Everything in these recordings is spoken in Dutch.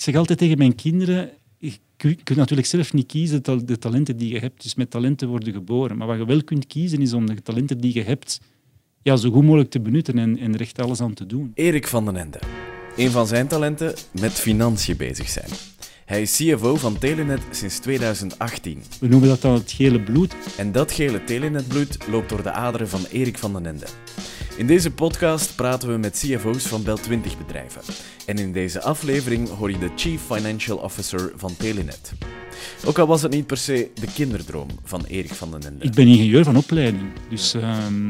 ik zeg altijd tegen mijn kinderen, je kunt natuurlijk zelf niet kiezen de talenten die je hebt. Dus met talenten worden geboren. Maar wat je wel kunt kiezen, is om de talenten die je hebt ja, zo goed mogelijk te benutten en, en er echt alles aan te doen. Erik van den Ende. Een van zijn talenten met financiën bezig zijn. Hij is CFO van Telenet sinds 2018. We noemen dat dan het gele bloed. En dat gele Telenetbloed loopt door de aderen van Erik van den Ende. In deze podcast praten we met CFO's van Bel20 bedrijven. En in deze aflevering hoor je de Chief Financial Officer van Telenet. Ook al was het niet per se de kinderdroom van Erik van den Ende. Ik ben ingenieur van opleiding, dus uh,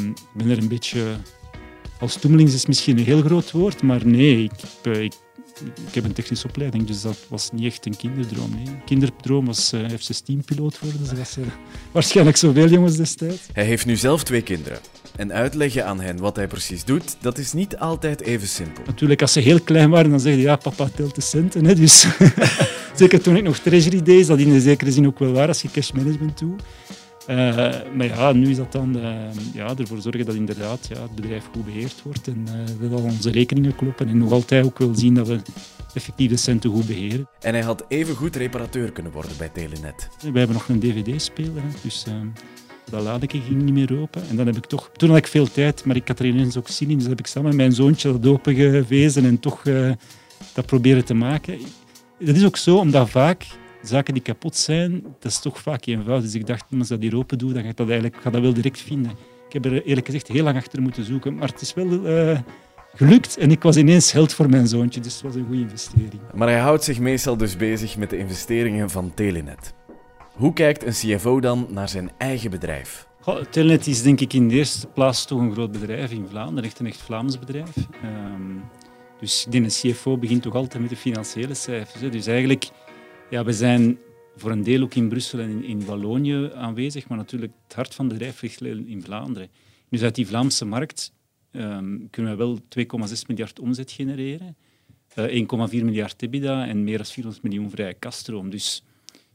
ik ben er een beetje... Als toemelings is misschien een heel groot woord, maar nee, ik, ik ik heb een technische opleiding, dus dat was niet echt een kinderdroom. Een kinderdroom was uh, F-16-piloot worden, zoals uh, waarschijnlijk zoveel jongens destijds. Hij heeft nu zelf twee kinderen. En uitleggen aan hen wat hij precies doet, dat is niet altijd even simpel. Natuurlijk, als ze heel klein waren, dan zeggen je ja, papa telt de centen. Hè, dus zeker toen ik nog treasury deed, dat in zekere zin ook wel waar als je cash management doet. Uh, maar ja, nu is dat dan uh, ja, ervoor zorgen dat inderdaad ja, het bedrijf goed beheerd wordt en uh, dat al onze rekeningen kloppen. En nog altijd ook wel zien dat we effectief de centen goed beheren. En hij had even goed reparateur kunnen worden bij Telenet. We hebben nog een dvd-speler, dus dat laadje ging niet meer open. En dan heb ik toch, toen had ik veel tijd, maar ik had er ineens ook zin in, dus heb ik samen met mijn zoontje dat opengewezen en toch dat proberen te maken. Dat is ook zo, omdat vaak zaken die kapot zijn, dat is toch vaak eenvoudig. Dus ik dacht, als dat hier open doe, dan ga ik dat, eigenlijk, ga dat wel direct vinden. Ik heb er eerlijk gezegd heel lang achter moeten zoeken, maar het is wel uh, gelukt. En ik was ineens held voor mijn zoontje, dus het was een goede investering. Maar hij houdt zich meestal dus bezig met de investeringen van Telenet. Hoe kijkt een CFO dan naar zijn eigen bedrijf? Goh, Telenet is denk ik in de eerste plaats toch een groot bedrijf in Vlaanderen, echt een echt Vlaams bedrijf. Um, dus een CFO begint toch altijd met de financiële cijfers. Hè. Dus eigenlijk ja, we zijn voor een deel ook in Brussel en in, Wallonië aanwezig, maar natuurlijk het hart van het bedrijf ligt in Vlaanderen. Dus uit die Vlaamse markt um, kunnen we wel 2,6 miljard omzet genereren, uh, eh, 1,4 miljard EBITDA en meer dan 400 miljoen vrije kaststroom. Dus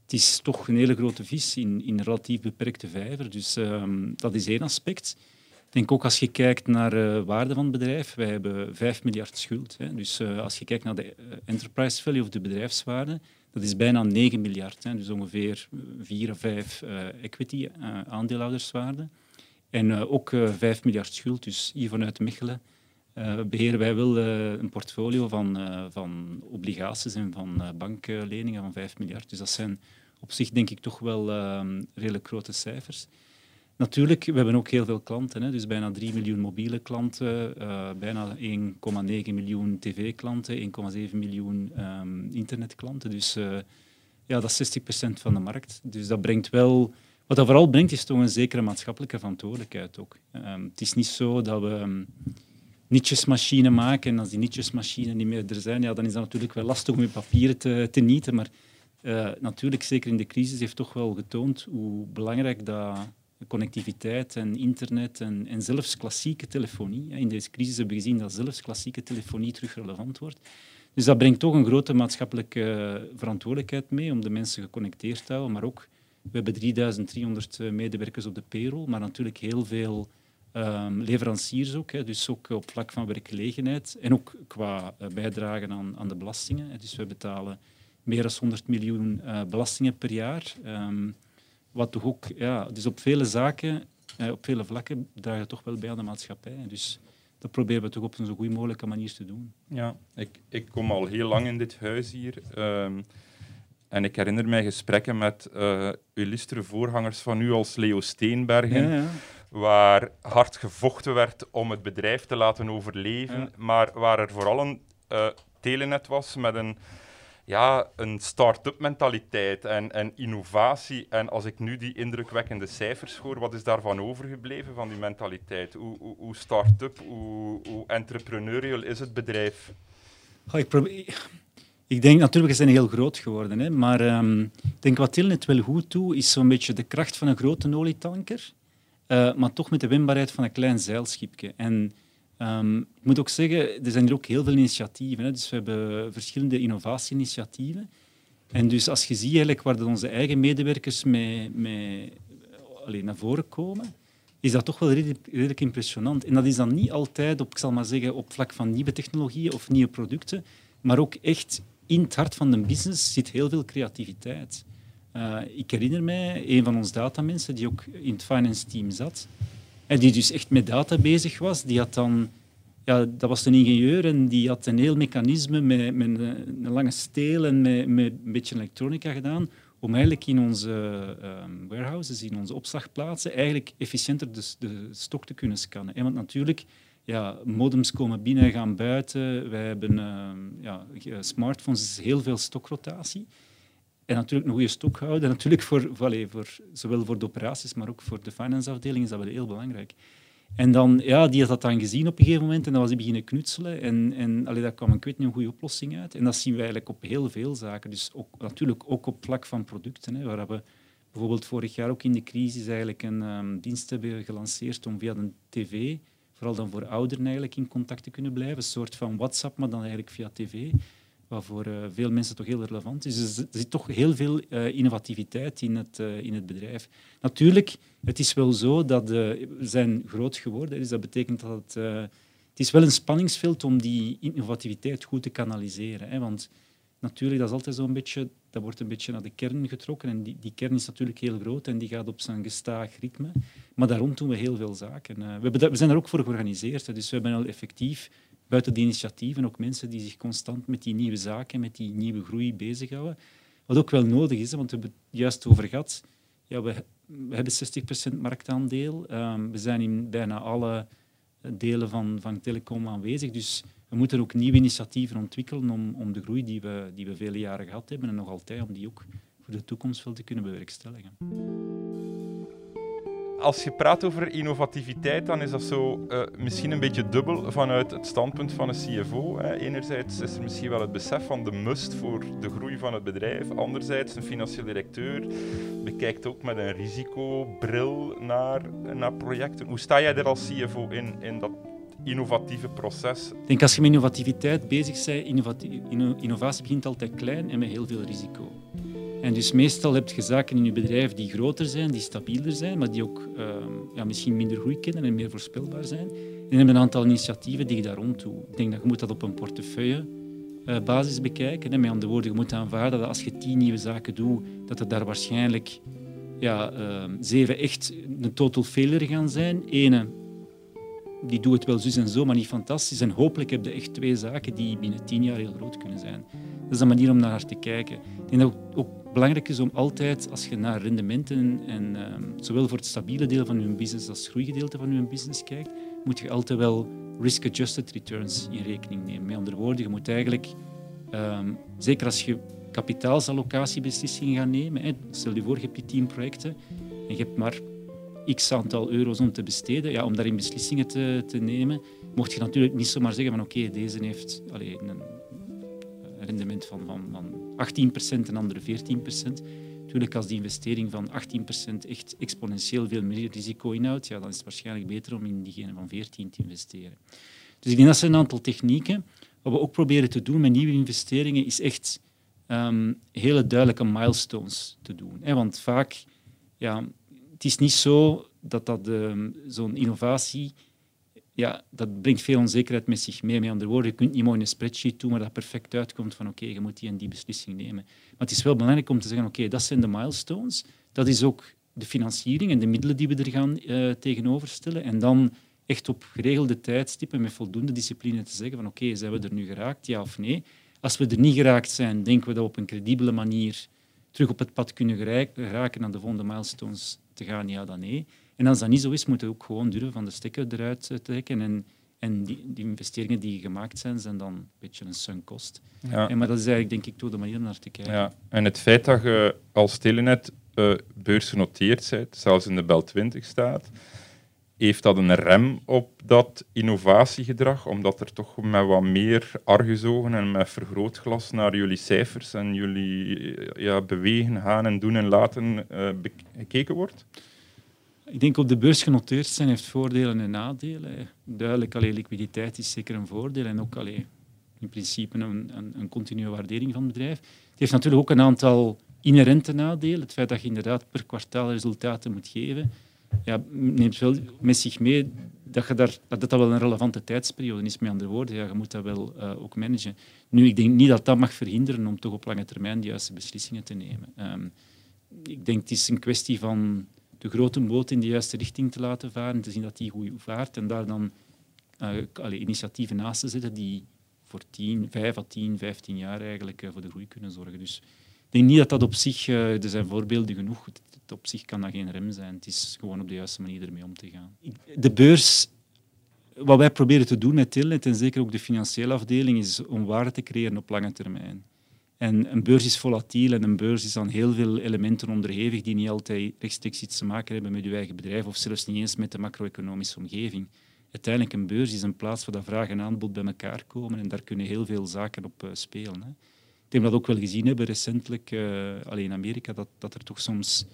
het is toch een hele grote vis in, in een relatief beperkte vijver. Dus um, dat is één aspect. Ik denk ook als je kijkt naar de uh, waarde van het bedrijf, wij hebben 5 miljard schuld. Hè. Dus uh, als je kijkt naar de uh, enterprise value of de bedrijfswaarde, dat is bijna 9 miljard, hè, dus ongeveer 4 of 5 uh, equity aandeelhouderswaarde. En ook 5 miljard schuld. Dus hier vanuit Mechelen beheren wij wel een portfolio van, van obligaties en van bankleningen van 5 miljard. Dus dat zijn op zich denk ik toch wel redelijk grote cijfers. Natuurlijk, we hebben ook heel veel klanten. Hè? Dus bijna 3 miljoen mobiele klanten, bijna 1,9 miljoen tv-klanten, 1,7 miljoen um, internetklanten. Dus ja, dat is 60% van de markt. Dus dat brengt wel... Wat dat vooral brengt, is toch een zekere maatschappelijke verantwoordelijkheid ook. Um, het is niet zo dat we nietjesmachines maken en als die nietjesmachines niet meer er zijn, ja, dan is dat natuurlijk wel lastig om je papieren te, te nieten. Maar uh, natuurlijk, zeker in de crisis, heeft toch wel getoond hoe belangrijk dat connectiviteit en internet en, en zelfs klassieke telefonie. In deze crisis hebben we gezien dat zelfs klassieke telefonie terug relevant wordt. Dus dat brengt toch een grote maatschappelijke eh, verantwoordelijkheid mee om de mensen geconnecteerd te houden. Maar ook, we hebben 3300 eh, medewerkers op de payroll, maar natuurlijk heel veel um, leveranciers ook. Hè, dus ook op vlak van werkgelegenheid en ook qua uh, bijdragen aan, aan de belastingen. Dus we betalen meer dan 100 miljoen uh, belastingen per jaar. Um, wat toch ook, ja, dus op vele zaken, eh, op vele vlakken dragen toch wel bij aan de maatschappij. Dus dat proberen we toch op een zo goed mogelijke manier te doen. Ja, ik, ik kom al heel lang in dit huis hier. Um, en ik herinner mij gesprekken met uh, illustere voorgangers van u als Leo Steenbergen, ja, ja. Waar hard gevochten werd om het bedrijf te laten overleven, ja. maar waar er vooral een uh, telenet was met een ja, een start-up mentaliteit en, en innovatie. En als ik nu die indrukwekkende cijfers hoor, wat is daarvan overgebleven van die mentaliteit? Hoe, hoe, hoe start-up, hoe, hoe entrepreneurial is het bedrijf? Ik, probeer, ik denk natuurlijk, we zijn heel groot geworden. Hè, maar um, ik denk wat Tilnet wel goed doet, is zo'n beetje de kracht van een grote olietanker, uh, maar toch met de wendbaarheid van een klein zeilschipje. En Um, ik moet ook zeggen, er zijn hier ook heel veel initiatieven. Hè. Dus we hebben verschillende innovatie-initiatieven. En dus als je ziet eigenlijk waar onze eigen medewerkers mee, mee alleen naar voren komen, is dat toch wel redelijk, redelijk, impressionant. En dat is dan niet altijd op, ik zal maar zeggen, op vlak van nieuwe technologieën of nieuwe producten, maar ook echt in het hart van de business zit heel veel creativiteit. Uh, ik herinner mij een van onze datamensen die ook in het finance team zat. En die dus echt met data bezig was. Die had dan, ja, dat was een ingenieur en die had een heel mechanisme met, met een, lange steel en met, met een beetje elektronica gedaan om eigenlijk in onze um, warehouses, in onze opslagplaatsen, eigenlijk efficiënter de, de stok te kunnen scannen. En want natuurlijk, ja, modems komen binnen en gaan buiten. Wij hebben uh, ja, smartphones, heel veel stokrotatie. En natuurlijk een goede stok houden. Natuurlijk voor, voor, voor, zowel voor de operaties, maar ook voor de financeafdeling is dat wel heel belangrijk. En dan, ja, die had dat dan gezien op een gegeven moment en dan was hij beginnen knutselen. En, en allee, daar kwam ik weet niet een goede oplossing uit. En dat zien we eigenlijk op heel veel zaken. Dus ook, natuurlijk ook op vlak van producten. Hè, waar we bijvoorbeeld vorig jaar ook in de crisis eigenlijk een um, dienst hebben gelanceerd om via de tv, vooral dan voor ouderen eigenlijk in contact te kunnen blijven. Een soort van WhatsApp, maar dan eigenlijk via tv wat voor uh, veel mensen toch heel relevant is. Er zit toch heel veel uh, innovativiteit in het, uh, in het bedrijf. Natuurlijk, het is wel zo dat we zijn groot geworden. Dus dat betekent dat het... het is wel een spanningsveld om die innovativiteit goed te kanaliseren. Hè, want natuurlijk, dat is altijd zo'n beetje... Dat wordt een beetje naar de kern getrokken. En die, die kern is natuurlijk heel groot en die gaat op zijn gestaag ritme. Maar daar rond doen we heel veel zaken. we, zijn daar ook voor georganiseerd. Dus we hebben al effectief buiten die initiatieven ook mensen die zich constant met die nieuwe zaken, met die nieuwe groei bezighouden. Wat ook wel nodig is, want we hebben het juist over gehad. Ja, we, hebben 60% marktaandeel. Um, we zijn in bijna alle delen van, van telecom aanwezig. Dus we moeten ook nieuwe initiatieven ontwikkelen om, om de groei die we, die we vele jaren gehad hebben en nog altijd, om die ook voor de toekomst wel te kunnen bewerkstelligen als je praat over innovativiteit, dan is dat zo uh, misschien een beetje dubbel vanuit het standpunt van een CFO. Hè. Enerzijds is er misschien wel het besef van de must voor de groei van het bedrijf. Anderzijds, een financieel directeur bekijkt ook met een risicobril naar, naar projecten. Hoe sta jij er als CFO in, in dat innovatieve proces? Ik denk als je met innovativiteit bezig bent, innovatie begint altijd klein en met heel veel risico. En dus meestal heb je zaken in je bedrijf die groter zijn, die stabieler zijn, maar die ook uh, ja, misschien minder groei kennen en meer voorspelbaar zijn. En je hebt een aantal initiatieven die je daar rond toe. Ik denk dat je moet dat op een portefeuillebasis uh, bekijken. Hè. Met andere woorden, je moet aanvaarden dat als je tien nieuwe zaken doet, dat er daar waarschijnlijk ja, uh, zeven echt een total failure gaan zijn. Ene, die doet het wel zus en zo, maar niet fantastisch. En hopelijk heb je echt twee zaken die binnen tien jaar heel groot kunnen zijn. Dat is een manier om naar te kijken. Ik denk dat ook belangrijk is om altijd, als je naar rendementen en um, zowel voor het stabiele deel van je business als het groeigedeelte van je business kijkt, moet je altijd wel risk-adjusted returns in rekening nemen. Met andere woorden, je moet eigenlijk, um, zeker als je kapitaalsalocatiebeslissingen gaat nemen, hè, stel je voor, je hebt die tien projecten en je hebt maar x aantal euro's om te besteden, ja, om daarin beslissingen te, te nemen, mocht je natuurlijk niet zomaar zeggen van oké, deze heeft allez, een rendement van, van, van 18% en andere 14%. Natuurlijk, als die investering van 18% echt exponentieel veel meer risico inhoudt, ja, dan is het waarschijnlijk beter om in diegene van 14 te investeren. Dus ik denk dat zijn een aantal technieken. Wat we ook proberen te doen met nieuwe investeringen, is echt um, hele duidelijke milestones te doen. Want vaak, ja, het is niet zo dat, dat um, zo'n innovatie ja, dat brengt veel onzekerheid met zich mee. Met andere woorden, je kunt niet mooi een spreadsheet doen waar dat perfect uitkomt van oké, je moet die en die beslissing nemen. Maar het is wel belangrijk om te zeggen, oké, dat zijn de milestones. Dat is ook de financiering en de middelen die we er gaan uh, tegenover stellen. En dan echt op geregelde tijdstippen met voldoende discipline te zeggen van oké, zijn we er nu geraakt, ja of nee. Als we er niet geraakt zijn, denken we dat we op een credibele manier terug op het pad kunnen geraken naar de volgende milestones te gaan, ja dan nee. En als dat niet zo is, moeten we ook gewoon durven van de stekker eruit te trekken. En, en die, die, investeringen die gemaakt zijn, zijn dan een beetje een sunk cost. Ja. En, maar dat is eigenlijk, denk ik, toch de manier om naar te kijken. Ja. En het feit dat je als Telenet uh, beursgenoteerd bent, zelfs in de Bel 20 staat, heeft dat een rem op dat innovatiegedrag, omdat er toch met wat meer argusogen en met vergrootglas naar jullie cijfers en jullie ja, bewegen, gaan en doen en laten uh, gekeken wordt? Ik denk op de beurs genoteerd zijn heeft voordelen en nadelen. Duidelijk, alleen liquiditeit is zeker een voordeel en ook alleen, in principe een, een, continue waardering van het bedrijf. Het heeft natuurlijk ook een aantal inherente nadelen. Het feit dat je inderdaad per kwartaal resultaten moet geven. ja, neemt wel met zich mee dat, je daar, dat dat wel een relevante tijdsperiode is. Met andere woorden, ja, je moet dat wel uh, ook managen. Nu, ik denk niet dat dat mag verhinderen om toch op lange termijn de juiste beslissingen te nemen. Um, ik denk het is een kwestie van de grote boot in de juiste richting te laten varen, te zien dat die goed vaart en daar dan allee, initiatieven naast te zetten die voor 10, 5 à 10, 15 jaar eigenlijk uh, voor de groei kunnen zorgen. Dus ik denk niet dat dat op zich, uh, er zijn voorbeelden genoeg, het, op zich kan dat geen rem zijn. Het is gewoon op de juiste manier ermee om te gaan. De beurs, wat wij proberen te doen met Tilnet en zeker ook de financiële afdeling, is om waarde te creëren op lange termijn. En een beurs is volatiel en een beurs is aan heel veel elementen onderhevig die niet altijd rechtstreeks iets te maken hebben met je eigen bedrijf of zelfs niet eens met de macro-economische omgeving. Uiteindelijk een beurs is een plaats waar vraag en aanbod bij elkaar komen en daar kunnen heel veel zaken op uh, spelen. Hè. Ik denk dat we ook wel gezien hebben recentelijk, uh, alleen in Amerika, dat, dat er toch soms...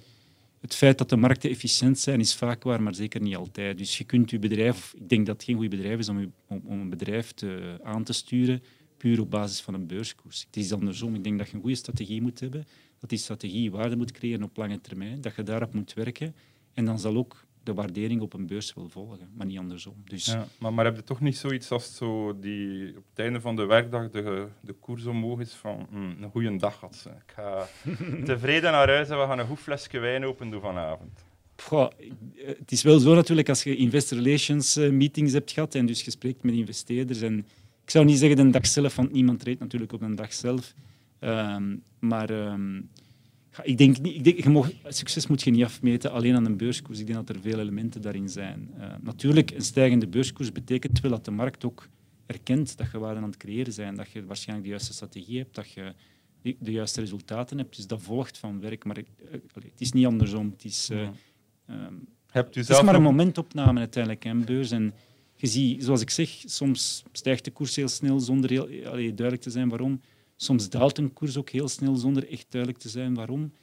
Het feit dat de markten efficiënt zijn is vaak waar, maar zeker niet altijd. Dus je kunt je bedrijf... Ik denk dat het geen goed bedrijf is om, om, om een bedrijf te, aan te sturen puur op basis van een beurskoers. Het is andersom. Ik denk dat je een goede strategie moet hebben, dat die strategie waarde moet creëren op lange termijn, dat je daarop moet werken en dan zal ook de waardering op een beurs wel volgen, maar niet andersom. Dus... Ja, maar, maar heb je toch niet zoiets als zo die op het einde van de werkdag de, de koers omhoog is van hm, een goede dag had ze. Ik ga tevreden naar huis en we gaan een goed flesje wijn open doen vanavond. Goh, het is wel zo natuurlijk als je investor relations eh, meetings hebt gehad en dus je spreekt met investeerders en ik zou niet zeggen de dag zelf, want niemand treedt natuurlijk op de dag zelf. Um, maar um, ik denk, ik denk je mag, succes moet je niet afmeten alleen aan een beurskoers. Ik denk dat er veel elementen daarin zijn. Uh, natuurlijk, een stijgende beurskoers betekent wel dat de markt ook erkent dat je waarde aan het creëren bent, dat je waarschijnlijk de juiste strategie hebt, dat je de juiste resultaten hebt. Dus dat volgt van werk. Maar uh, het is niet andersom. Het is, uh, um, het is maar een momentopname uiteindelijk, een beurs. En je ziet, zoals ik zeg, soms stijgt de koers heel snel zonder heel, allee, duidelijk te zijn waarom. Soms daalt een koers ook heel snel zonder echt duidelijk te zijn waarom.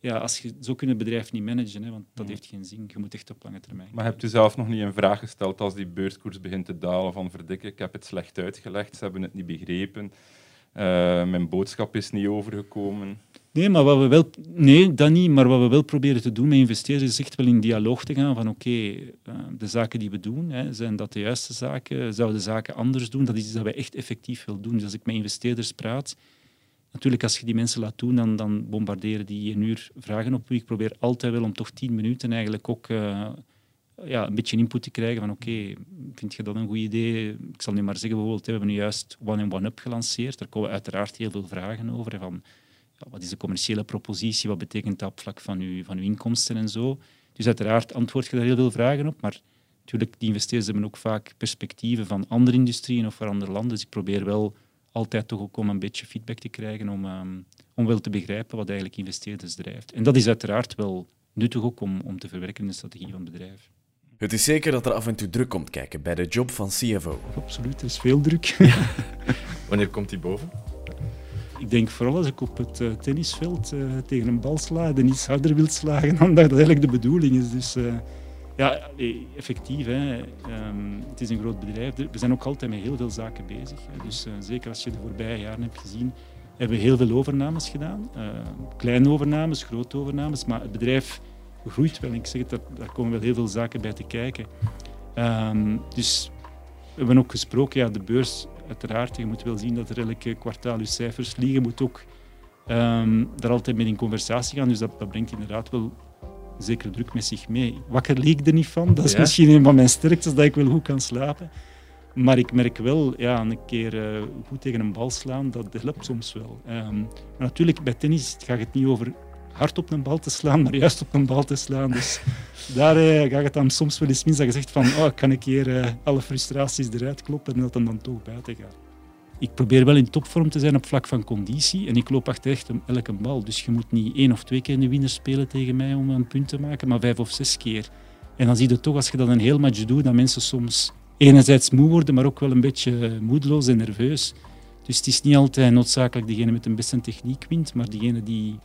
Ja, als je, zo kun je het bedrijf niet managen, hè, want dat heeft geen zin. Je moet echt op lange termijn. Maar hebt u zelf nog niet een vraag gesteld als die beurskoers begint te dalen van verdikken, ik heb het slecht uitgelegd, ze hebben het niet begrepen, uh, mijn boodschap is niet overgekomen? Nee, maar wat we wel, nee, dat niet. Maar wat we wel proberen te doen met investeerders is echt wel in dialoog te gaan van oké, uh, de zaken die we doen, hè, zijn dat de juiste zaken? Zouden de zaken anders doen? Dat is iets dat wij echt effectief willen doen. Dus als ik met investeerders praat, natuurlijk als je die mensen laat doen, dan, dan bombarderen die een uur vragen op. Ik probeer altijd wel om toch tien minuten eigenlijk ook uh, ja, een beetje input te krijgen van oké, vind je dat een goed idee? Ik zal nu maar zeggen, bijvoorbeeld, we hebben nu juist One and One Up gelanceerd. Daar komen uiteraard heel veel vragen over. Van, wat is de commerciële propositie, wat betekent dat op vlak van uw, van uw inkomsten en zo. Dus uiteraard antwoord je daar heel veel vragen op, maar natuurlijk, die investeerders hebben ook vaak perspectieven van andere industrieën of van andere landen. Dus ik probeer wel altijd toch ook om een beetje feedback te krijgen, om, um, om wel te begrijpen wat eigenlijk investeerders drijft. En dat is uiteraard wel nuttig ook om, om te verwerken in de strategie van het bedrijf. Het is zeker dat er af en toe druk komt kijken bij de job van CFO. Absoluut, er is veel druk. Wanneer komt die boven? Ik denk vooral als ik op het uh, tennisveld uh, tegen een bal sla, en iets harder wil slagen dan dat eigenlijk de bedoeling is. Dus uh, ja, effectief. Hè. Um, het is een groot bedrijf. We zijn ook altijd met heel veel zaken bezig. Dus zeker als je de voorbije jaren hebt gezien, hebben we heel veel overnames gedaan. kleine overnames, grote overnames. Maar het bedrijf groeit wel. Ik zeg het, daar, komen wel heel veel zaken bij te kijken. Um, dus we hebben ook gesproken, ja, de beurs uiteraard, je moet wel zien dat er elke kwartaal je cijfers liggen. Je moet ook um, daar altijd mee in conversatie gaan. Dus dat, dat brengt inderdaad wel zeker druk met zich mee. Wakker leek er niet van. Dat is misschien een van mijn sterktes, dat ik wel goed kan slapen. Maar ik merk wel, ja, een keer uh, goed tegen een bal slaan, dat helpt soms wel. Um, maar natuurlijk, bij tennis gaat het niet over hard op een bal te slaan, maar juist op een bal te slaan. Dus daar uh, gaat het dan soms wel eens mis dat je zegt van oh, kan ik hier uh, alle frustraties eruit kloppen en dat dan, dan toch buiten gaat. Ik probeer wel in topvorm te zijn op vlak van conditie en ik loop achter echt elke bal. Dus je moet niet één of twee keer in de winner spelen tegen mij om een punt te maken, maar vijf of zes keer. En dan zie je toch, als je dat een heel match doet, dat mensen soms enerzijds moe worden, maar ook wel een beetje moedeloos en nerveus. Dus het is niet altijd noodzakelijk degene met de beste techniek wint, maar degene die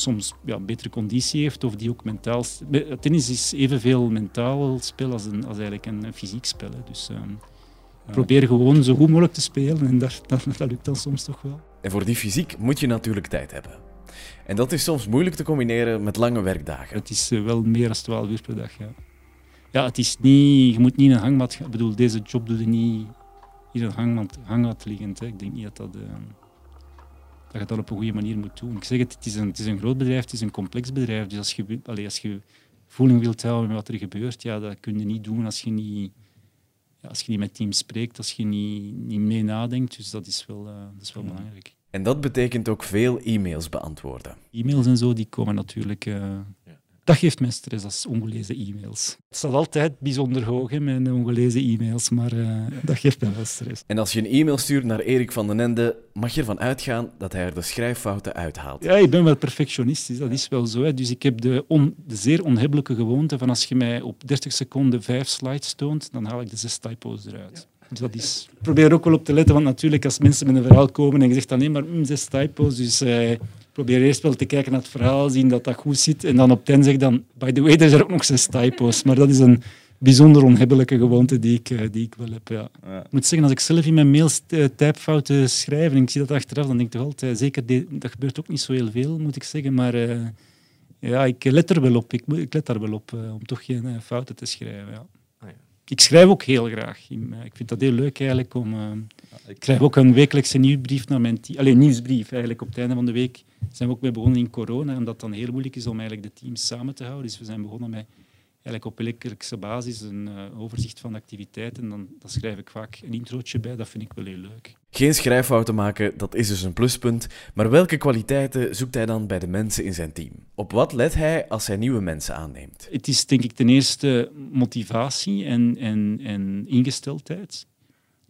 soms ja, betere conditie heeft of die ook mentaal... Tennis is evenveel mentaal spel als, een, als eigenlijk een, fysiek spel. Hè. Dus um, ja. probeer gewoon zo goed mogelijk te spelen en dat, dat, dat lukt dan soms toch wel. En voor die fysiek moet je natuurlijk tijd hebben. En dat is soms moeilijk te combineren met lange werkdagen. Het is eh, wel meer dan 12 uur per dag, ja. Ja, het is niet... Je moet niet in een hangmat... gaan. Ik bedoel, deze job doe je niet in een hangmat, hangmat liggend. Hè. Ik denk niet dat dat... eh, dat je dat op een goede manier moet doen. Ik zeg het, het is een, het is een groot bedrijf, het is een complex bedrijf. Dus als je, als je voeling wilt houden met wat er gebeurt, ja, dat kun je niet doen als je niet, ja, als je niet met teams spreekt, als je niet, niet mee nadenkt. Dus dat is wel, eh, dat is wel belangrijk. En dat betekent ook veel e-mails beantwoorden. E-mails en zo, die komen natuurlijk... eh, Dat geeft mij stress als ongelezen e-mails. Het staat altijd bijzonder hoog, hè, mijn ongelezen e-mails, maar eh, dat geeft mij wel stress. En als je een e-mail stuurt naar Erik van den Ende, mag je ervan uitgaan dat hij er de schrijffouten uithaalt. Ja, ik ben wel perfectionistisch, dat is wel zo. Hè. Dus ik heb de, on- de zeer onhebbelijke gewoonte van als je mij op 30 seconden vijf slides toont, dan haal ik de zes typo's eruit. Dus dat is... Ik probeer er ook wel op te letten, want natuurlijk als mensen met een verhaal komen en je zegt dan nee, maar mm, zes typo's, dus eh, probeer eerst wel te kijken naar het verhaal, zien dat dat goed zit en dan op ten zeg dan, by the way, er zijn ook nog zes typo's. Maar dat is een bijzonder onhebbelijke gewoonte die ik, eh, die ik wel heb, ja. Ja. Ik moet zeggen, als ik zelf in mijn mails uh, typefouten schrijf en ik zie dat achteraf, dan denk ik toch altijd, zeker, dat gebeurt ook niet zo heel veel, moet ik zeggen, maar eh, ja, ik let er wel op. Ik, ik let daar wel op eh, om toch geen eh, fouten te schrijven. Ja. Ah, ja. Ik schrijf ook heel graag. Eh, ik vind dat heel leuk eigenlijk om... Ik schrijf ook een wekelijkse nieuwsbrief naar mijn team. Alleen nieuwsbrief eigenlijk. Op het einde van de week zijn we ook mee begonnen in corona, omdat het dan heel moeilijk is om eigenlijk de teams samen te houden. Dus we zijn begonnen met eigenlijk op wekelijkse basis een eh, overzicht van de activiteiten. En dan, dan schrijf ik vaak een introotje bij. Dat vind ik wel heel leuk. Geen schrijffouten maken, dat is dus een pluspunt. Maar welke kwaliteiten zoekt hij dan bij de mensen in zijn team? Op wat let hij als hij nieuwe mensen aanneemt? Het is denk ik ten eerste motivatie en, en, en ingesteldheid.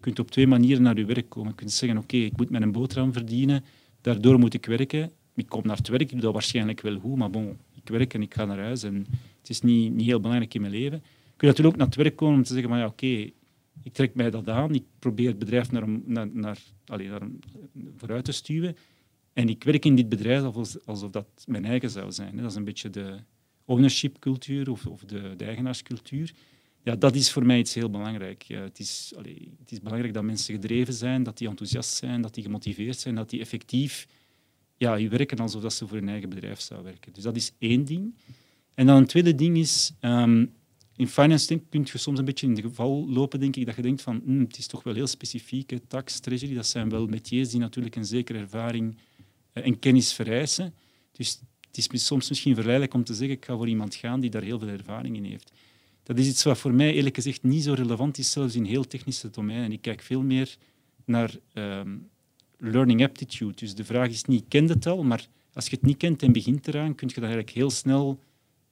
Kunt op twee manieren naar je werk komen. Je kunt zeggen, oké, ik moet mijn boterham verdienen, daardoor moet ik werken. Ik kom naar het werk, ik doe dat waarschijnlijk wel goed, maar bon, ik werk en ik ga naar huis en het is niet, niet heel belangrijk in mijn leven. Je kunt natuurlijk ook naar het werk komen om te zeggen, maar ja, oké, ik trek mij dat aan, ik probeer het bedrijf naar, naar, naar, allee, naar vooruit te stuwen en ik werk in dit bedrijf alsof, alsof dat mijn eigen zou zijn. Dat is een beetje de ownership cultuur of, of de, de eigenaarscultuur. Ja, dat is voor mij iets heel belangrijk. Het, is, het is belangrijk dat mensen gedreven zijn, dat die enthousiast zijn, dat die gemotiveerd zijn, dat die effectief ja, werken alsof dat ze voor hun eigen bedrijf zouden werken. Dus dat is één ding. En dan een tweede ding is, ehm, in finance kun je soms een beetje in de geval lopen, denk ik, dat je denkt van, hm, het is toch wel heel specifiek, tax, treasury, dat zijn wel métiers die natuurlijk een zekere ervaring eh, en kennis vereisen. Dus het is soms misschien verleidelijk om te zeggen, ik ga voor iemand gaan die daar heel veel ervaring in heeft. Dat is iets wat voor mij eerlijk gezegd niet zo relevant is, zelfs in heel technische domeinen. Ik kijk veel meer naar ehm, learning aptitude. Dus de vraag is niet, ken je het al, maar als je het niet kent en begint eraan, kun je dat eigenlijk heel snel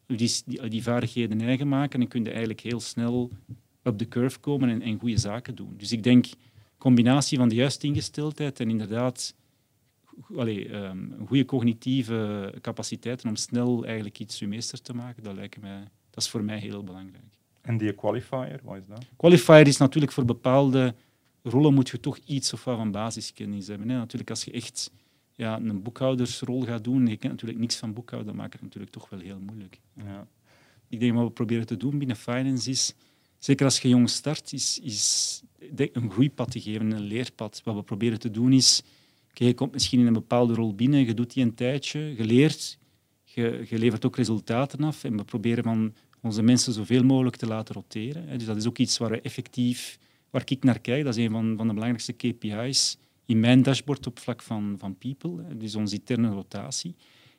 die, die, vaardigheden eigen maken en kun je eigenlijk heel snel op de curve komen en, en goede zaken doen. Dus ik denk, combinatie van de juiste ingesteldheid en inderdaad allee, ehm, goede cognitieve capaciteiten om snel eigenlijk iets je meester te maken, dat, lijkt mij, dat is voor mij heel belangrijk. En die qualifier, wat is dat? Qualifier is natuurlijk voor bepaalde rollen moet je toch iets of wat van basiskennis hebben. Hè. Natuurlijk, als je echt ja, een boekhoudersrol gaat doen en je kent natuurlijk niks van boekhouden, dan maakt het natuurlijk toch wel heel moeilijk. Ja. Ik denk wat we proberen te doen binnen finance is, zeker als je jong start, is, is een groeipad te geven, een leerpad. Wat we proberen te doen is, oké, je komt misschien in een bepaalde rol binnen, je doet die een tijdje, je leert, je, je levert ook resultaten af en we proberen van onze mensen zoveel mogelijk te laten roteren. Dus dat is ook iets waar we effectief, waar ik naar kijk, dat is een van, van de belangrijkste KPI's in mijn dashboard op vlak van, van people, dus onze interne rotatie.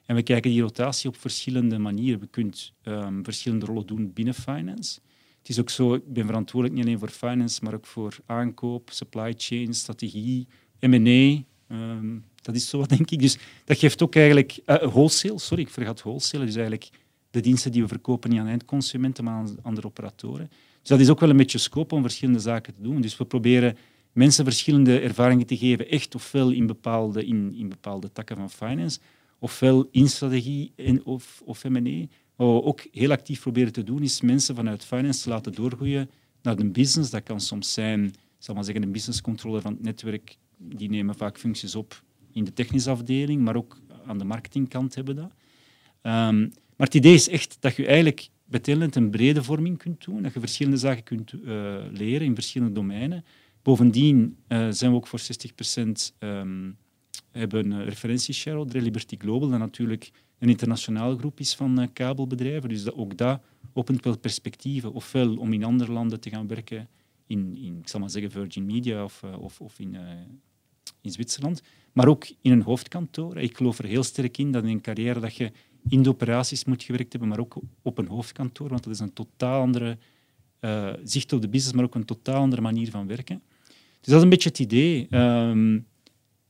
En we kijken die rotatie op verschillende manieren. We kunnen ehm, verschillende rollen doen binnen finance. Het is ook zo, ik ben verantwoordelijk niet alleen voor finance, maar ook voor aankoop, supply chain, strategie, M&A. ehm, dat is zo denk ik. Dus dat geeft ook eigenlijk... eh, wholesale, sorry, ik vergat wholesale. Dus eigenlijk de diensten die we verkopen niet aan eindconsumenten, maar aan andere operatoren. Dus dat is ook wel een beetje scope om verschillende zaken te doen. Dus we proberen mensen verschillende ervaringen te geven, echt ofwel in bepaalde, in, in bepaalde takken van finance, ofwel in strategie en, of, of M&A. Wat we ook heel actief proberen te doen, is mensen vanuit finance te laten doorgroeien naar de business. Dat kan soms zijn, zal maar zeggen, een business controller van het netwerk. Die nemen vaak functies op in de technische afdeling, maar ook aan de marketingkant hebben dat. Ehm, maar het idee is echt dat je eigenlijk bij een brede vorming kunt doen, dat je verschillende zaken kunt eh, leren in verschillende domeinen. Bovendien eh, zijn we ook voor 60% ehm, hebben een referentieshareholder, Liberty Global, dat natuurlijk een internationaal groep is van kabelbedrijven. Dus dat, ook dat opent wel perspectieven. Ofwel om in andere landen te gaan werken, in, in ik zal maar zeggen Virgin Media of, of, of in, in Zwitserland, maar ook in een hoofdkantoor. Ik geloof er heel sterk in dat in een carrière dat je in de operaties moet gewerkt hebben, maar ook op een hoofdkantoor, want dat is een totaal andere uh, zicht op de business, maar ook een totaal andere manier van werken. Dus dat is een beetje het idee. Um,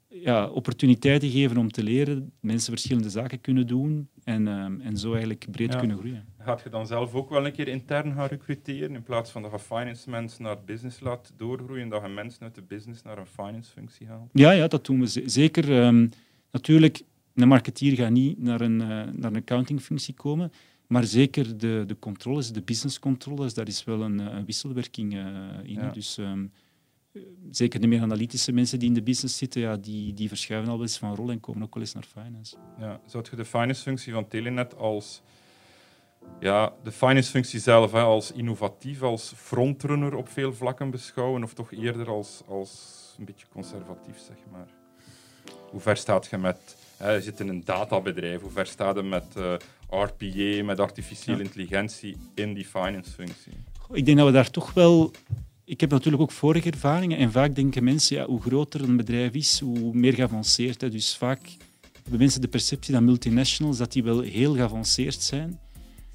ja, opportuniteiten geven om te leren, mensen verschillende zaken kunnen doen en, um, en zo eigenlijk breed kunnen groeien. Gaat je dan zelf ook wel een keer intern gaan recruteren, in plaats van dat je finance mensen naar business laat doorgroeien, dat je mensen uit de business naar een finance functie haalt? Ja, ja dat doen we zeker. Um, natuurlijk, een marketeer gaat niet naar een, uh, naar een accountingfunctie komen, maar zeker de, de controles, de business controles, daar is wel een, een wisselwerking uh, in. Ja. Dus um, zeker de meer analytische mensen die in de business zitten, ja, die, die verschuiven al wel eens van rol en komen ook wel eens naar finance. Ja, zou je de finance-functie van Telenet als ja, de finance-functie zelf hè, als innovatief, als frontrunner op veel vlakken beschouwen, of toch eerder als, als een beetje conservatief, zeg maar? Hoe ver staat je met... Je zit in een databedrijf, hoe ver staat je met uh, RPA, met artificiële intelligentie in die finance-functie? Ik denk dat we daar toch wel ik heb natuurlijk ook vorige ervaringen en vaak denken mensen, ja, hoe groter een bedrijf is, hoe meer geavanceerd. Hè. Dus vaak hebben mensen de perceptie dat multinationals dat die wel heel geavanceerd zijn.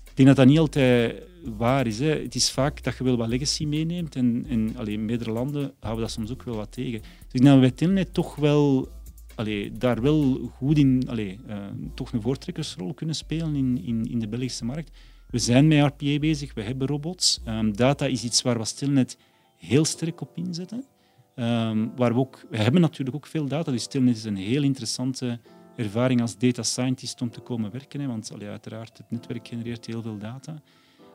Ik denk dat dat niet altijd waar is. Hè. Het is vaak dat je wel wat legacy meeneemt en, en allee, in meerdere landen houden we dat soms ook wel wat tegen. Dus ik denk dat we bij Telnet toch wel daar wel goed in, allee, uh, toch een voortrekkersrol kunnen spelen in, in, in de Belgische markt. We zijn met RPA bezig, we hebben robots. Um, data is iets waar we Stilnet heel sterk op inzetten. Um, waar we, ook, we hebben natuurlijk ook veel data, dus Stilnet is een heel interessante ervaring als data scientist om te komen werken. Hè, want uiteraard, het netwerk genereert heel veel data.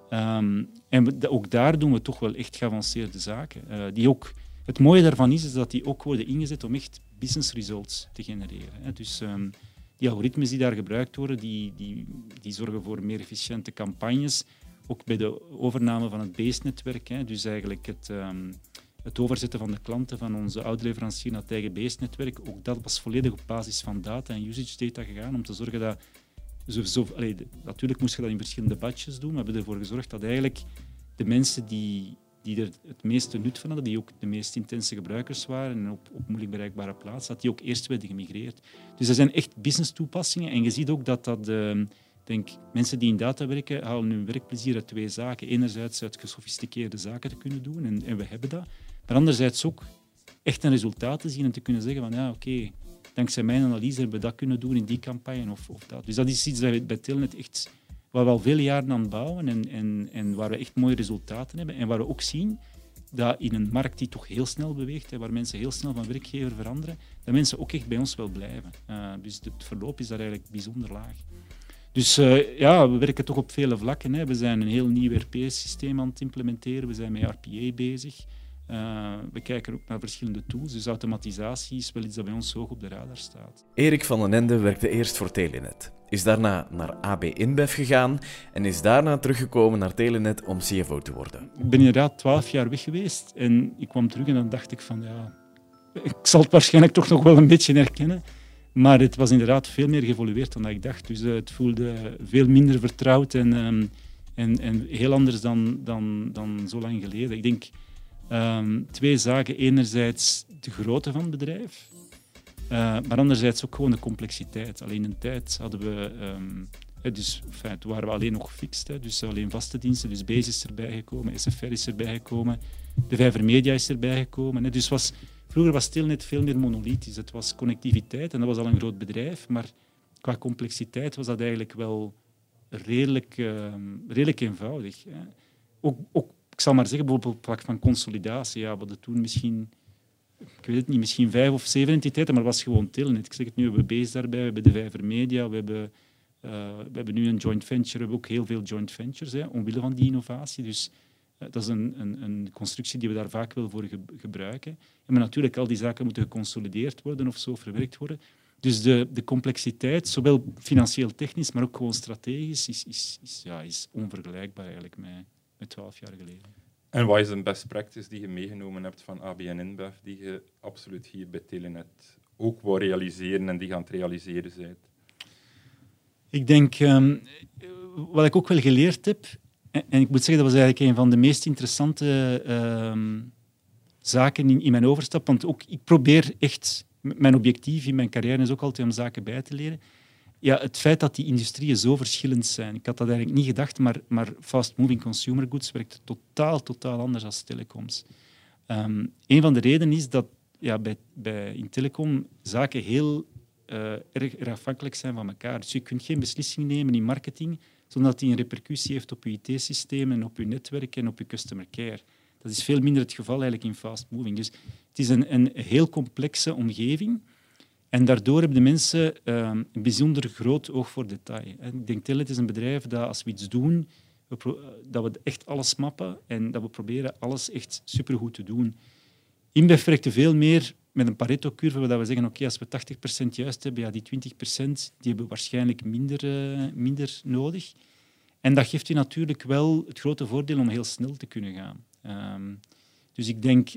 Um, en ook daar doen we toch wel echt geavanceerde zaken. Uh, die ook, het mooie daarvan is, is dat die ook worden ingezet om echt business results te genereren. Dus um, die algoritmes die daar gebruikt worden, die, die, die zorgen voor meer efficiënte campagnes ook bij de overname van het Base-netwerk, dus eigenlijk het, um, het overzetten van de klanten van onze oude leverancier naar het eigen Base-netwerk, ook dat was volledig op basis van data en usage data gegaan om te zorgen dat... Zo, zo, natuurlijk moest je dat in verschillende batches doen, maar we hebben ervoor gezorgd dat eigenlijk de mensen die, die er het meeste nut van hadden, die ook de meest intense gebruikers waren en op, op moeilijk bereikbare plaatsen, dat die ook eerst werden gemigreerd. Dus dat zijn echt business toepassingen en je ziet ook dat dat... Uh, denk, mensen die in data werken, halen hun werkplezier uit twee zaken. Enerzijds uit gesofisticeerde zaken te kunnen doen, en, en we hebben dat. Maar anderzijds ook echt een resultaat te zien en te kunnen zeggen van ja, oké, dankzij mijn analyse hebben we dat kunnen doen in die campagne of, of dat. Dus dat is iets dat bij Telnet echt, waar we al vele jaren aan bouwen en, en, en waar we echt mooie resultaten hebben. En waar we ook zien dat in een markt die toch heel snel beweegt, hè, waar mensen heel snel van werkgever veranderen, dat mensen ook echt bij ons wel blijven. Uh, dus het verloop is daar eigenlijk bijzonder laag. Dus uh, ja, we werken toch op vele vlakken. Hè. We zijn een heel nieuw RP-systeem aan het implementeren. We zijn met RPA bezig. Uh, we kijken ook naar verschillende tools. Dus automatisatie is wel iets dat bij ons hoog op de radar staat. Erik van den Ende werkte eerst voor Telenet. Is daarna naar AB InBev gegaan en is daarna teruggekomen naar Telenet om CFO te worden. Ik ben inderdaad twaalf jaar weg geweest en ik kwam terug en dan dacht ik van ja, ik zal het waarschijnlijk toch nog wel een beetje herkennen. Maar het was inderdaad veel meer geëvolueerd dan ik dacht. Dus uh, het voelde veel minder vertrouwd en, um, en, en heel anders dan, dan, dan zo lang geleden. Ik denk um, twee zaken. Enerzijds de grootte van het bedrijf, uh, maar anderzijds ook gewoon de complexiteit. Alleen in tijd hadden we... Um, dus toen waren we alleen nog gefixt, dus alleen vaste diensten. Dus Base is erbij gekomen, SFR is erbij gekomen, de Vijver Media is erbij gekomen. Hè. Dus was Vroeger was Stilnet veel meer monolithisch. Het was connectiviteit en dat was al een groot bedrijf, maar qua complexiteit was dat eigenlijk wel redelijk, uh, redelijk eenvoudig. Ook, ook, ik zal maar zeggen, bijvoorbeeld op vlak van consolidatie. Ja, we toen misschien, ik weet het niet, misschien vijf of zeven entiteiten, maar het was gewoon Telnet. Ik zeg het nu, we hebben daarbij, we hebben de Vijver Media, we hebben, uh, we hebben nu een joint venture, we hebben ook heel veel joint ventures, hè, omwille van die innovatie. Dus eh, dat is een, een, een, constructie die we daar vaak wel voor gebruiken. En maar natuurlijk, al die zaken moeten geconsolideerd worden of zo verwerkt worden. Dus de, de complexiteit, zowel financieel technisch, maar ook gewoon strategisch, is, is, is, ja, is onvergelijkbaar eigenlijk met twaalf jaar geleden. En wat is een best practice die je meegenomen hebt van ABN InBev, die je absoluut hier bij Telenet ook wil realiseren en die gaan realiseren zijn? Ik denk, um, wat ik ook wel geleerd heb, en, en, ik moet zeggen, dat was eigenlijk een van de meest interessante uh, zaken in, in, mijn overstap, want ook ik probeer echt, mijn objectief in mijn carrière is ook altijd om zaken bij te leren. Ja, het feit dat die industrieën zo verschillend zijn, ik had dat eigenlijk niet gedacht, maar, maar fast-moving consumer goods werkt totaal, totaal anders dan telecoms. Um, een van de redenen is dat ja, bij, bij, in telecom zaken heel uh, erg, afhankelijk zijn van elkaar. Dus je kunt geen beslissing nemen in marketing zonder dat die een repercussie heeft op je IT-systeem en op je netwerk en op je customer care. Dat is veel minder het geval eigenlijk in fast moving. Dus het is een, een heel complexe omgeving. En daardoor hebben de mensen um, een bijzonder groot oog voor detail. Ik denk Telet is een bedrijf dat als we iets doen, we dat we echt alles mappen en dat we proberen alles echt supergoed te doen. InBev werkte veel meer met een Pareto-curve, waar we zeggen, oké, als we 80% juist hebben, ja, die 20% die hebben we waarschijnlijk minder, uh, minder nodig. En dat geeft je natuurlijk wel het grote voordeel om heel snel te kunnen gaan. Um, dus ik denk,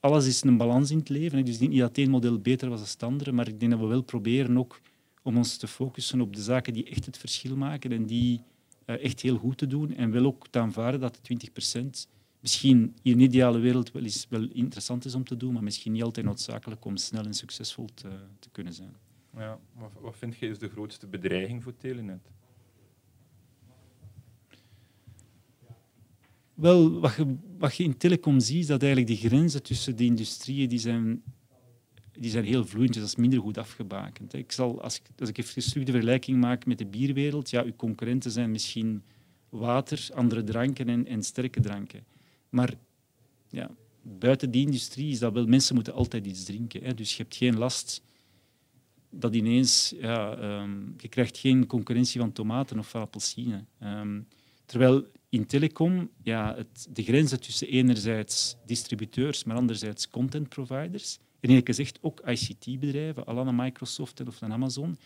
alles is een balans in het leven. Dus niet dat één model beter was dan het andere, maar ik denk dat we wel proberen ook om ons te focussen op de zaken die echt het verschil maken en die uh, echt heel goed te doen. En wel ook te aanvaarden dat de 20% misschien in een ideale wereld wel, is, wel interessant is om te doen, maar misschien niet altijd noodzakelijk om snel en succesvol te, te kunnen zijn. Ja, wat, wat vind je is de grootste bedreiging voor Telenet? Wel, wat je, wat je in telecom ziet, is dat eigenlijk de grenzen tussen de industrieën die zijn, die zijn heel vloeiend, dus dat is minder goed afgebakend. Ik zal, als, ik, als ik even terug de vergelijking maak met de bierwereld, ja, uw concurrenten zijn misschien water, andere dranken en, en sterke dranken. Maar ja, buiten die industrie is dat wel, mensen moeten altijd iets drinken. Hè. Dus je hebt geen last dat ineens, ja, um, je krijgt geen concurrentie van tomaten of van appelsine. Um, terwijl in telecom, ja, het, de grenzen tussen enerzijds distributeurs, maar anderzijds content providers, en eerlijk gezegd ook ICT-bedrijven, à la Microsoft of een Amazon,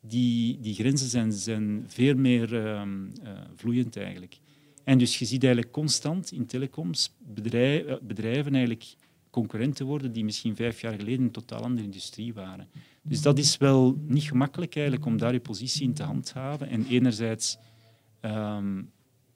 die, die grenzen zijn, zijn veel meer um, uh, vloeiend eigenlijk. En dus je ziet eigenlijk constant in telecoms bedrijven, eh, bedrijven eigenlijk concurrenten worden die misschien vijf jaar geleden een totaal andere industrie waren. Dus dat is wel niet gemakkelijk eigenlijk om daar je positie in te handhaven. En enerzijds, um,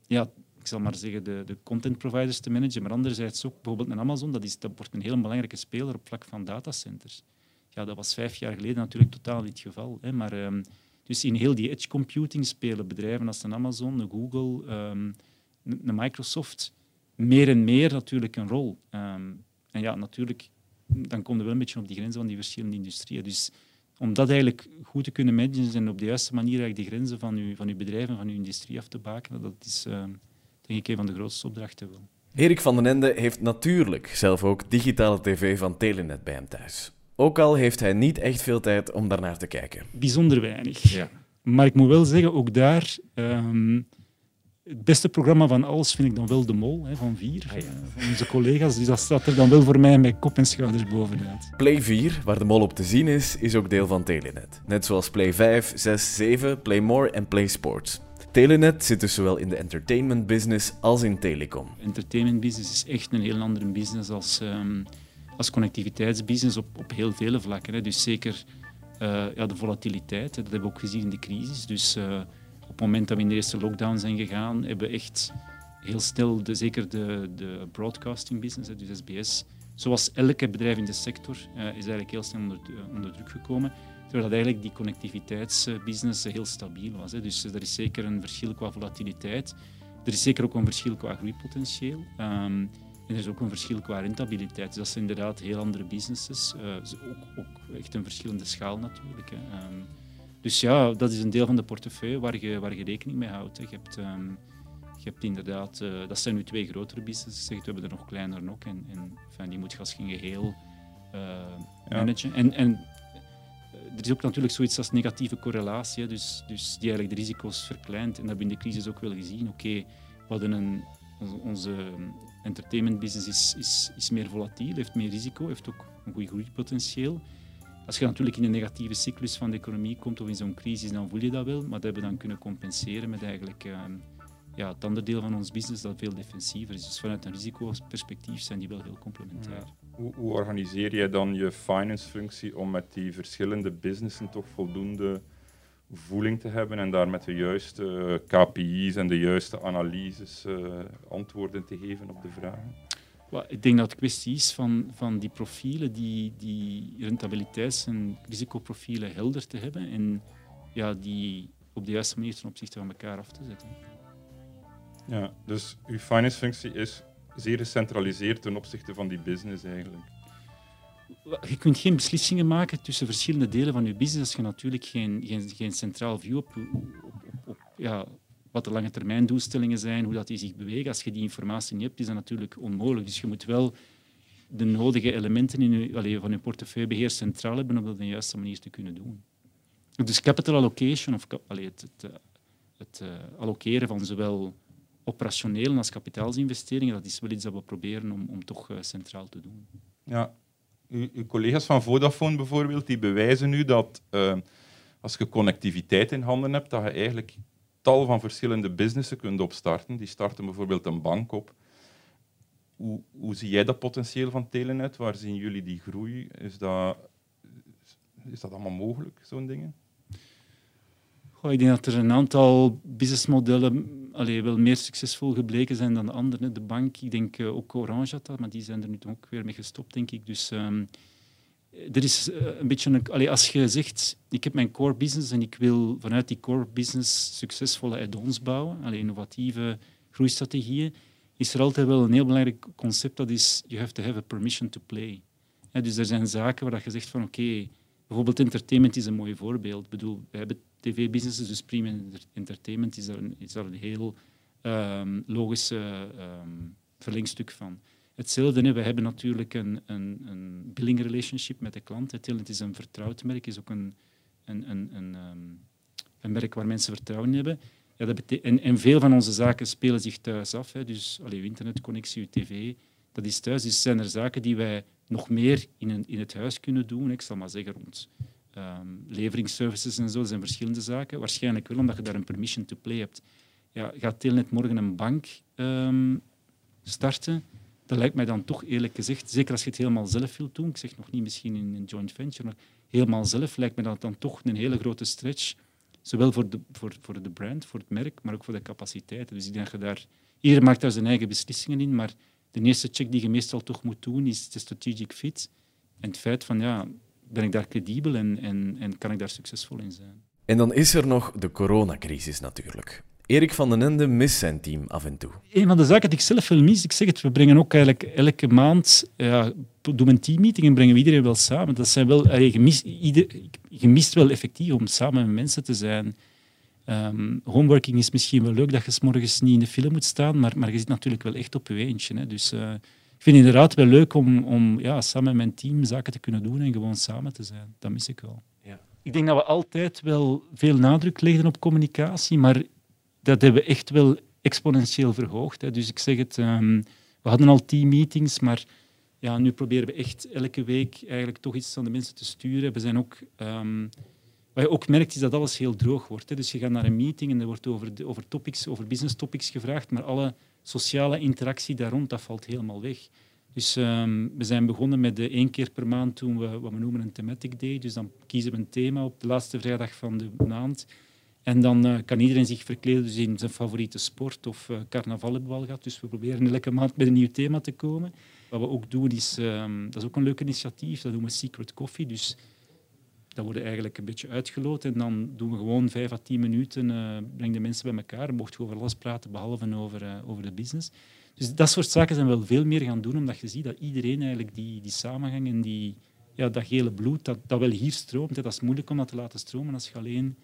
ja, ik zal maar zeggen, de, de content providers te managen, maar anderzijds ook bijvoorbeeld een Amazon, dat, is, dat wordt een heel belangrijke speler op vlak van datacenters. Ja, dat was vijf jaar geleden natuurlijk totaal niet het geval. Hè, maar, um, dus in heel die edge computing spelen bedrijven als een Amazon, een Google, um, een Microsoft meer en meer natuurlijk een rol. Um, en ja, natuurlijk, dan komt er wel een beetje op die grenzen van die verschillende industrieën. Dus om dat eigenlijk goed te kunnen managen en op de juiste manier eigenlijk de grenzen van uw, van uw bedrijf en van uw industrie af te bakenen, dat is uh, denk ik een van de grootste opdrachten wel. Erik van den Ende heeft natuurlijk zelf ook digitale tv van Telenet bij hem thuis. Ook al heeft hij niet echt veel tijd om daarnaar te kijken. Bijzonder weinig. Ja. Maar ik moet wel zeggen, ook daar... Um, het beste programma van alles vind ik dan wel De Mol, hè, van Vier, ah, ja. van onze collega's. Dus dat staat er dan wel voor mij met kop en schouders bovenuit. Play 4, waar De Mol op te zien is, is ook deel van Telenet. Net zoals Play 5, 6, 7, Play More en Play Sports. Telenet zit dus zowel in de entertainment business als in telecom. Entertainment business is echt een heel andere business als, um, als connectiviteitsbusiness op, op heel vele vlakken. Hè. Dus zeker uh, ja, de volatiliteit, dat hebben we ook gezien in de crisis. Dus... Uh, op het moment dat we in de eerste lockdown zijn gegaan, hebben we echt heel snel, de, zeker de, de broadcasting business, dus SBS, zoals elke bedrijf in de sector, uh, is eigenlijk heel snel onder, uh, onder druk gekomen. Terwijl dat eigenlijk die connectiviteitsbusiness heel stabiel was. Dus er is zeker een verschil qua volatiliteit. Er is zeker ook een verschil qua groeipotentieel. Um, en er is ook een verschil qua rentabiliteit. Dus dat zijn inderdaad heel andere businesses. Ook, ook, echt een verschillende schaal natuurlijk. Hè. Um, dus ja, dat is een deel van de portefeuille waar je, waar je rekening mee houdt. Je hebt, um, je hebt inderdaad, uh, dat zijn nu twee grotere businesses. we hebben er nog kleiner ook. En, en enfin, die moet je als geen geheel uh, managen. En, en er is ook natuurlijk zoiets als negatieve correlatie, dus, dus die eigenlijk de risico's verkleint. En dat hebben we in de crisis ook wel gezien. Oké, okay, we hadden een, onze entertainment business is, is, is meer volatiel, heeft meer risico, heeft ook een goed groeipotentieel. Als je natuurlijk in een negatieve cyclus van de economie komt of in zo'n crisis, dan voel je dat wel. Maar dat hebben we dan kunnen compenseren met eigenlijk uh, ja, het andere deel van ons business dat veel defensiever is. Dus vanuit een risicoperspectief zijn die wel heel complementair. Hoe, organiseer jij dan je finance-functie om met die verschillende businessen toch voldoende voeling te hebben en daar met de juiste KPI's en de juiste analyses uh, antwoorden te geven op de vragen? Ik denk dat het kwestie is van, van die profielen, die, die rentabiliteits- en risicoprofielen helder te hebben en ja, die op de juiste manier ten opzichte van elkaar af te zetten. Ja, dus uw finance-functie is zeer gecentraliseerd ten opzichte van die business eigenlijk. Je kunt geen beslissingen maken tussen verschillende delen van je business als je natuurlijk geen, geen, geen centraal view op, op, op, ja, wat de lange termijn doelstellingen zijn, hoe dat die zich bewegen. Als je die informatie niet hebt, is dat natuurlijk onmogelijk. Dus je moet wel de nodige elementen in van je portefeuillebeheer centraal hebben om dat op de juiste manier te kunnen doen. Dus capital allocation, of allez, het, het, het uh, allokeren van zowel operationele als kapitaalsinvesteringen, dat is wel iets dat we proberen om, om toch uh, centraal te doen. Ja, uw, collega's van Vodafone bijvoorbeeld, die bewijzen nu dat als je connectiviteit in handen hebt, dat je eigenlijk tal van verschillende businessen kunt opstarten. Die starten bijvoorbeeld een bank op. Hoe, zie jij dat potentieel van Telenet? Waar zien jullie die groei? Is dat, is dat allemaal mogelijk, zo'n dingen? Goh, ik denk dat er een aantal businessmodellen allee, wel meer succesvol gebleken zijn dan de andere. De bank, ik denk uh, ook Orange had dat, maar die zijn er nu ook weer mee gestopt, denk ik. Dus um, er is uh, een beetje een, als je zegt, ik heb mijn core business en ik wil vanuit die core business succesvolle add-ons bouwen, innovatieve groeistrategieën, is er altijd wel een heel belangrijk concept, dat is, you have to have a permission to play. Dus er zijn zaken waar je zegt van, oké, bijvoorbeeld entertainment is een mooi voorbeeld. Bedoel, we hebben tv-businesses, dus premium entertainment is daar een, is een heel um, logisch um, verlengstuk van. Hetzelfde, we hebben natuurlijk een, een, een billing relationship met de klant. Het is een vertrouwd merk, is ook een, een, een, een, um, een merk waar mensen vertrouwen in hebben. Ja, dat en, en, veel van onze zaken spelen zich thuis af. Hè. Dus allee, internetconnectie, uw tv, dat is thuis. Dus zijn er zaken die wij nog meer in, in het huis kunnen doen. Ik zal maar zeggen rond um, leveringsservices en zo. Zijn verschillende zaken. Waarschijnlijk wel omdat je daar een permission to play hebt. Ja, gaat Telnet morgen een bank um, starten? Dat lijkt mij dan toch eerlijk gezegd, zeker als je het helemaal zelf wilt doen, ik zeg nog niet misschien in een joint venture, maar helemaal zelf lijkt mij dat dan toch een hele grote stretch. Zowel voor de, voor, voor de brand, voor het merk, maar ook voor de capaciteiten. Dus ik denk dat je daar... Iedereen maakt daar zijn eigen beslissingen in, maar de eerste check die je meestal toch moet doen, is de strategic fit. En het feit van, ja, ben ik daar credibel en, en, en kan ik daar succesvol in zijn. En dan is er nog de coronacrisis natuurlijk. Erik van den Ende mist zijn team af en toe. Een van de zaken die ik zelf wil mis, ik zeg het, we brengen ook eigenlijk elke maand, ja, doen een teammeeting en brengen we iedereen wel samen. Dat zijn wel, je, mist, ieder, je mist wel effectief om samen met mensen te zijn. Um, homeworking is misschien wel leuk dat je s morgens niet in de film moet staan, maar, maar je zit natuurlijk wel echt op je eentje. Hè. Dus uh, ik vind het inderdaad wel leuk om, om ja, samen met mijn team zaken te kunnen doen en gewoon samen te zijn. Dat mis ik wel. Ja. Ik denk dat we altijd wel veel nadruk legden op communicatie, maar dat hebben we echt wel exponentieel verhoogd. Hè. Dus ik zeg het, um, we hadden al teammeetings, maar ja, nu proberen we echt elke week eigenlijk toch iets aan de mensen te sturen. We zijn ook... Um, wat je ook merkt is dat alles heel droog wordt. Hè. Dus je gaat naar een meeting en er wordt over, over, topics, over business topics gevraagd, maar alle sociale interactie daar rond, dat valt helemaal weg. Dus um, we zijn begonnen met de één keer per maand toen we wat we noemen een thematic day. Dus dan kiezen we een thema op de laatste vrijdag van de maand. En dan uh, kan iedereen zich verkleden dus in zijn favoriete sport of uh, carnaval hebben we al gehad. Dus we proberen elke maand met een nieuw thema te komen. Wat we ook doen is, um, dat is ook een leuk initiatief, dat doen we Secret Coffee. Dus dat wordt eigenlijk een beetje uitgeloot en dan doen we gewoon vijf à tien minuten, uh, breng de mensen bij elkaar, mocht je over alles praten, behalve over, over de business. Dus dat soort zaken zijn wel veel meer gaan doen, omdat je ziet dat iedereen eigenlijk die, die samenhang en die, ja, dat gele bloed, dat, dat wel hier stroomt, dat is moeilijk om dat te laten stromen als je alleen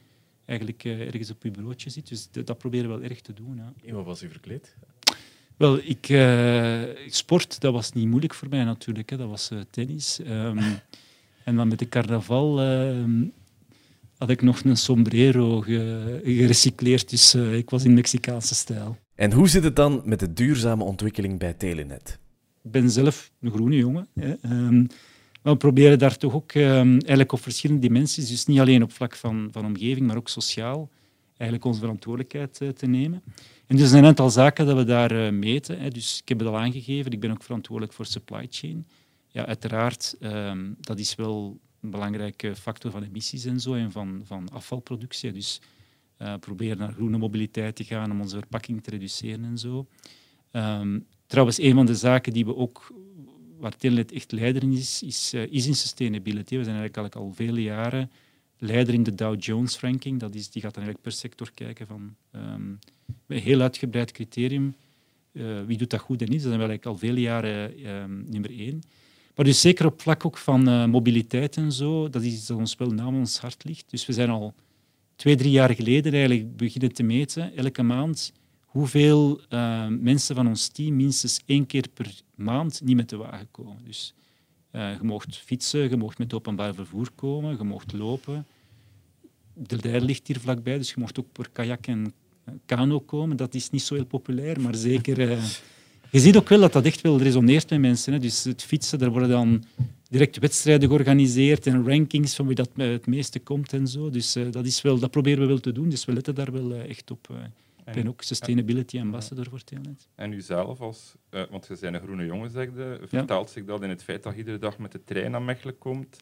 eigenlijk uh, ergens op je broodje zit. Dus dat proberen we wel erg te doen. Ja. En wat was u verkleed? Wel, ik, sport, dat was niet moeilijk voor mij natuurlijk. Hè. Dat was tennis. Um, En dan met de carnaval uh, had ik nog een sombrero gerecycleerd, dus uh, ik was in Mexicaanse stijl. En hoe zit het dan met de duurzame ontwikkeling bij Telenet? Ik ben zelf een groene jongen. Hè. Um, we proberen daar toch ook um, eigenlijk op verschillende dimensies, dus niet alleen op vlak van, van omgeving, maar ook sociaal, eigenlijk onze verantwoordelijkheid te nemen. En dus er zijn een aantal zaken dat we daar meten. Hè. Dus ik heb het al aangegeven, ik ben ook verantwoordelijk voor supply chain. Ja, uiteraard, um, dat is wel een belangrijke factor van emissies en zo en van, van afvalproductie. Dus uh, proberen naar groene mobiliteit te gaan om onze verpakking te reduceren en zo. Um, trouwens, een van de zaken die we ook, waar Telenet echt leider in is, is, is in sustainability. We zijn eigenlijk al, vele jaren leider in de Dow Jones ranking. Dat is, die gaat dan eigenlijk per sector kijken van um, een heel uitgebreid criterium. Uh, wie doet dat goed en niet? Dat zijn we eigenlijk al vele jaren um, nummer één. Maar dus zeker op vlak ook van uh, mobiliteit en zo, dat is iets dat ons wel na ons hart ligt. Dus we zijn al twee, drie jaar geleden eigenlijk beginnen te meten, elke maand, hoeveel uh, mensen van ons team minstens één keer per maand niet met de wagen komen. Dus uh, je mocht fietsen, je mocht met openbaar vervoer komen, je mocht lopen. De Leir ligt hier vlakbij, dus je mocht ook per kajak en kano komen. Dat is niet zo heel populair, maar zeker... je ziet ook wel dat dat echt wel resoneert met mensen. Hè. Dus het fietsen, daar worden dan direct wedstrijden georganiseerd en rankings van wie dat het meeste komt en zo. Dus dat, is wel, dat proberen we wel te doen, dus we letten daar wel echt op. Uh, ik ben ook sustainability ambassador voor Telenet. En u zelf, als, want je bent een groene jongen, zegde, vertaalt ja. zich dat in het feit dat je iedere dag met de trein naar Mechelen komt,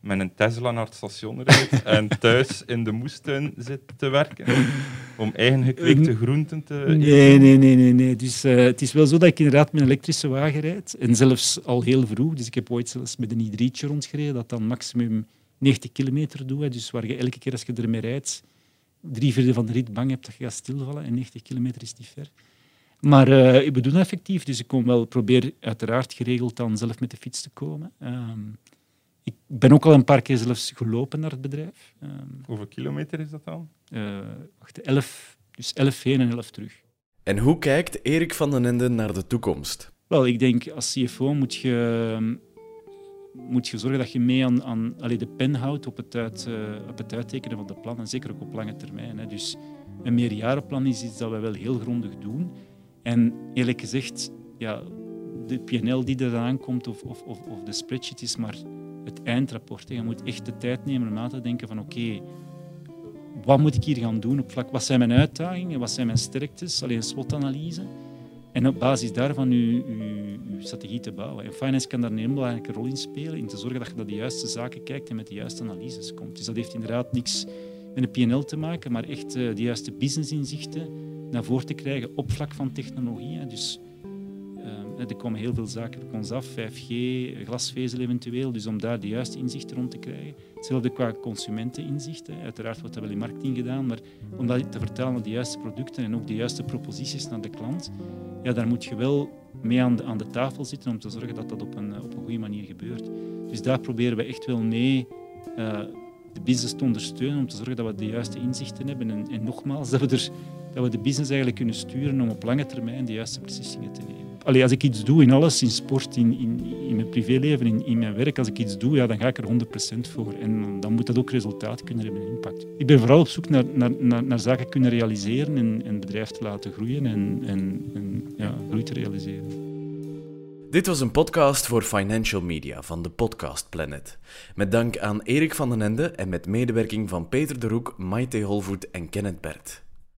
met een Tesla naar het station rijdt en thuis in de moestuin zit te werken om eigen gekweekte groenten te Nee, nee, nee. nee, nee. Dus, uh, het is wel zo dat ik inderdaad met een elektrische wagen rijd. En zelfs al heel vroeg. Dus ik heb ooit zelfs met een i3'tje rondgereden, dat dan maximum 90 kilometer doet. Dus waar je elke keer als je ermee rijdt, drie vierde van de rit bang hebt dat je gaat stilvallen. En 90 kilometer is niet ver. Maar uh, ik bedoel effectief. Dus ik kom wel, probeer uiteraard geregeld dan zelf met de fiets te komen. Um, ik ben ook al een paar keer zelfs gelopen naar het bedrijf. Um, Hoeveel kilometer is dat dan? Uh, wacht, 11, dus 11 heen en 11 terug. En hoe kijkt Erik van den Ende naar de toekomst? Wel, ik denk als CFO moet je, moet je zorgen dat je mee aan, aan de pen houdt op het, uit, uh, op het uittekenen van de plannen, zeker ook op lange termijn. Hè. Dus een meerjarenplan is iets dat we wel heel grondig doen. En eerlijk gezegd, ja, de PNL die er aankomt of, of, of, of de spreadsheet is maar het eindrapport. Je moet echt de tijd nemen om na te denken van oké, wat moet ik hier gaan doen op vlak? Wat zijn mijn uitdagingen? Wat zijn mijn sterktes? Alleen een SWOT-analyse. En op basis daarvan uw, strategie te bouwen. En finance kan daar een heel belangrijke rol in spelen, in te zorgen dat je naar de juiste zaken kijkt en met de juiste analyses komt. Dus dat heeft inderdaad niks met een PNL te maken, maar echt uh, de juiste businessinzichten naar voren te krijgen op vlak van technologie. Dus er komen heel veel zaken op ons af, 5G, glasvezel eventueel, dus om daar de juiste inzichten rond te krijgen. Hetzelfde qua consumenteninzichten. Uiteraard wordt dat wel in marketing gedaan, maar om dat te vertalen naar de juiste producten en ook de juiste proposities naar de klant, ja, daar moet je wel mee aan de, tafel zitten om te zorgen dat dat op een, op een goede manier gebeurt. Dus daar proberen we echt wel mee uh, de business te ondersteunen om te zorgen dat we de juiste inzichten hebben. En, en nogmaals, dat we, er, dat we de business eigenlijk kunnen sturen om op lange termijn de juiste beslissingen te nemen. Als ik iets doe in alles, in sport, in, in, in mijn privéleven, in, in mijn werk, als ik iets doe, ja, dan ga ik er 100% voor. En dan moet dat ook resultaat kunnen hebben, impact. Ik ben vooral op zoek naar, naar, naar, zaken kunnen realiseren en, en het bedrijf te laten groeien en, en, en ja, groei te realiseren. Dit was een podcast voor Financial Media van de Podcast Planet. Met dank aan Erik van den Ende en met medewerking van Peter de Roek, Maite Holvoet en Kenneth Bert.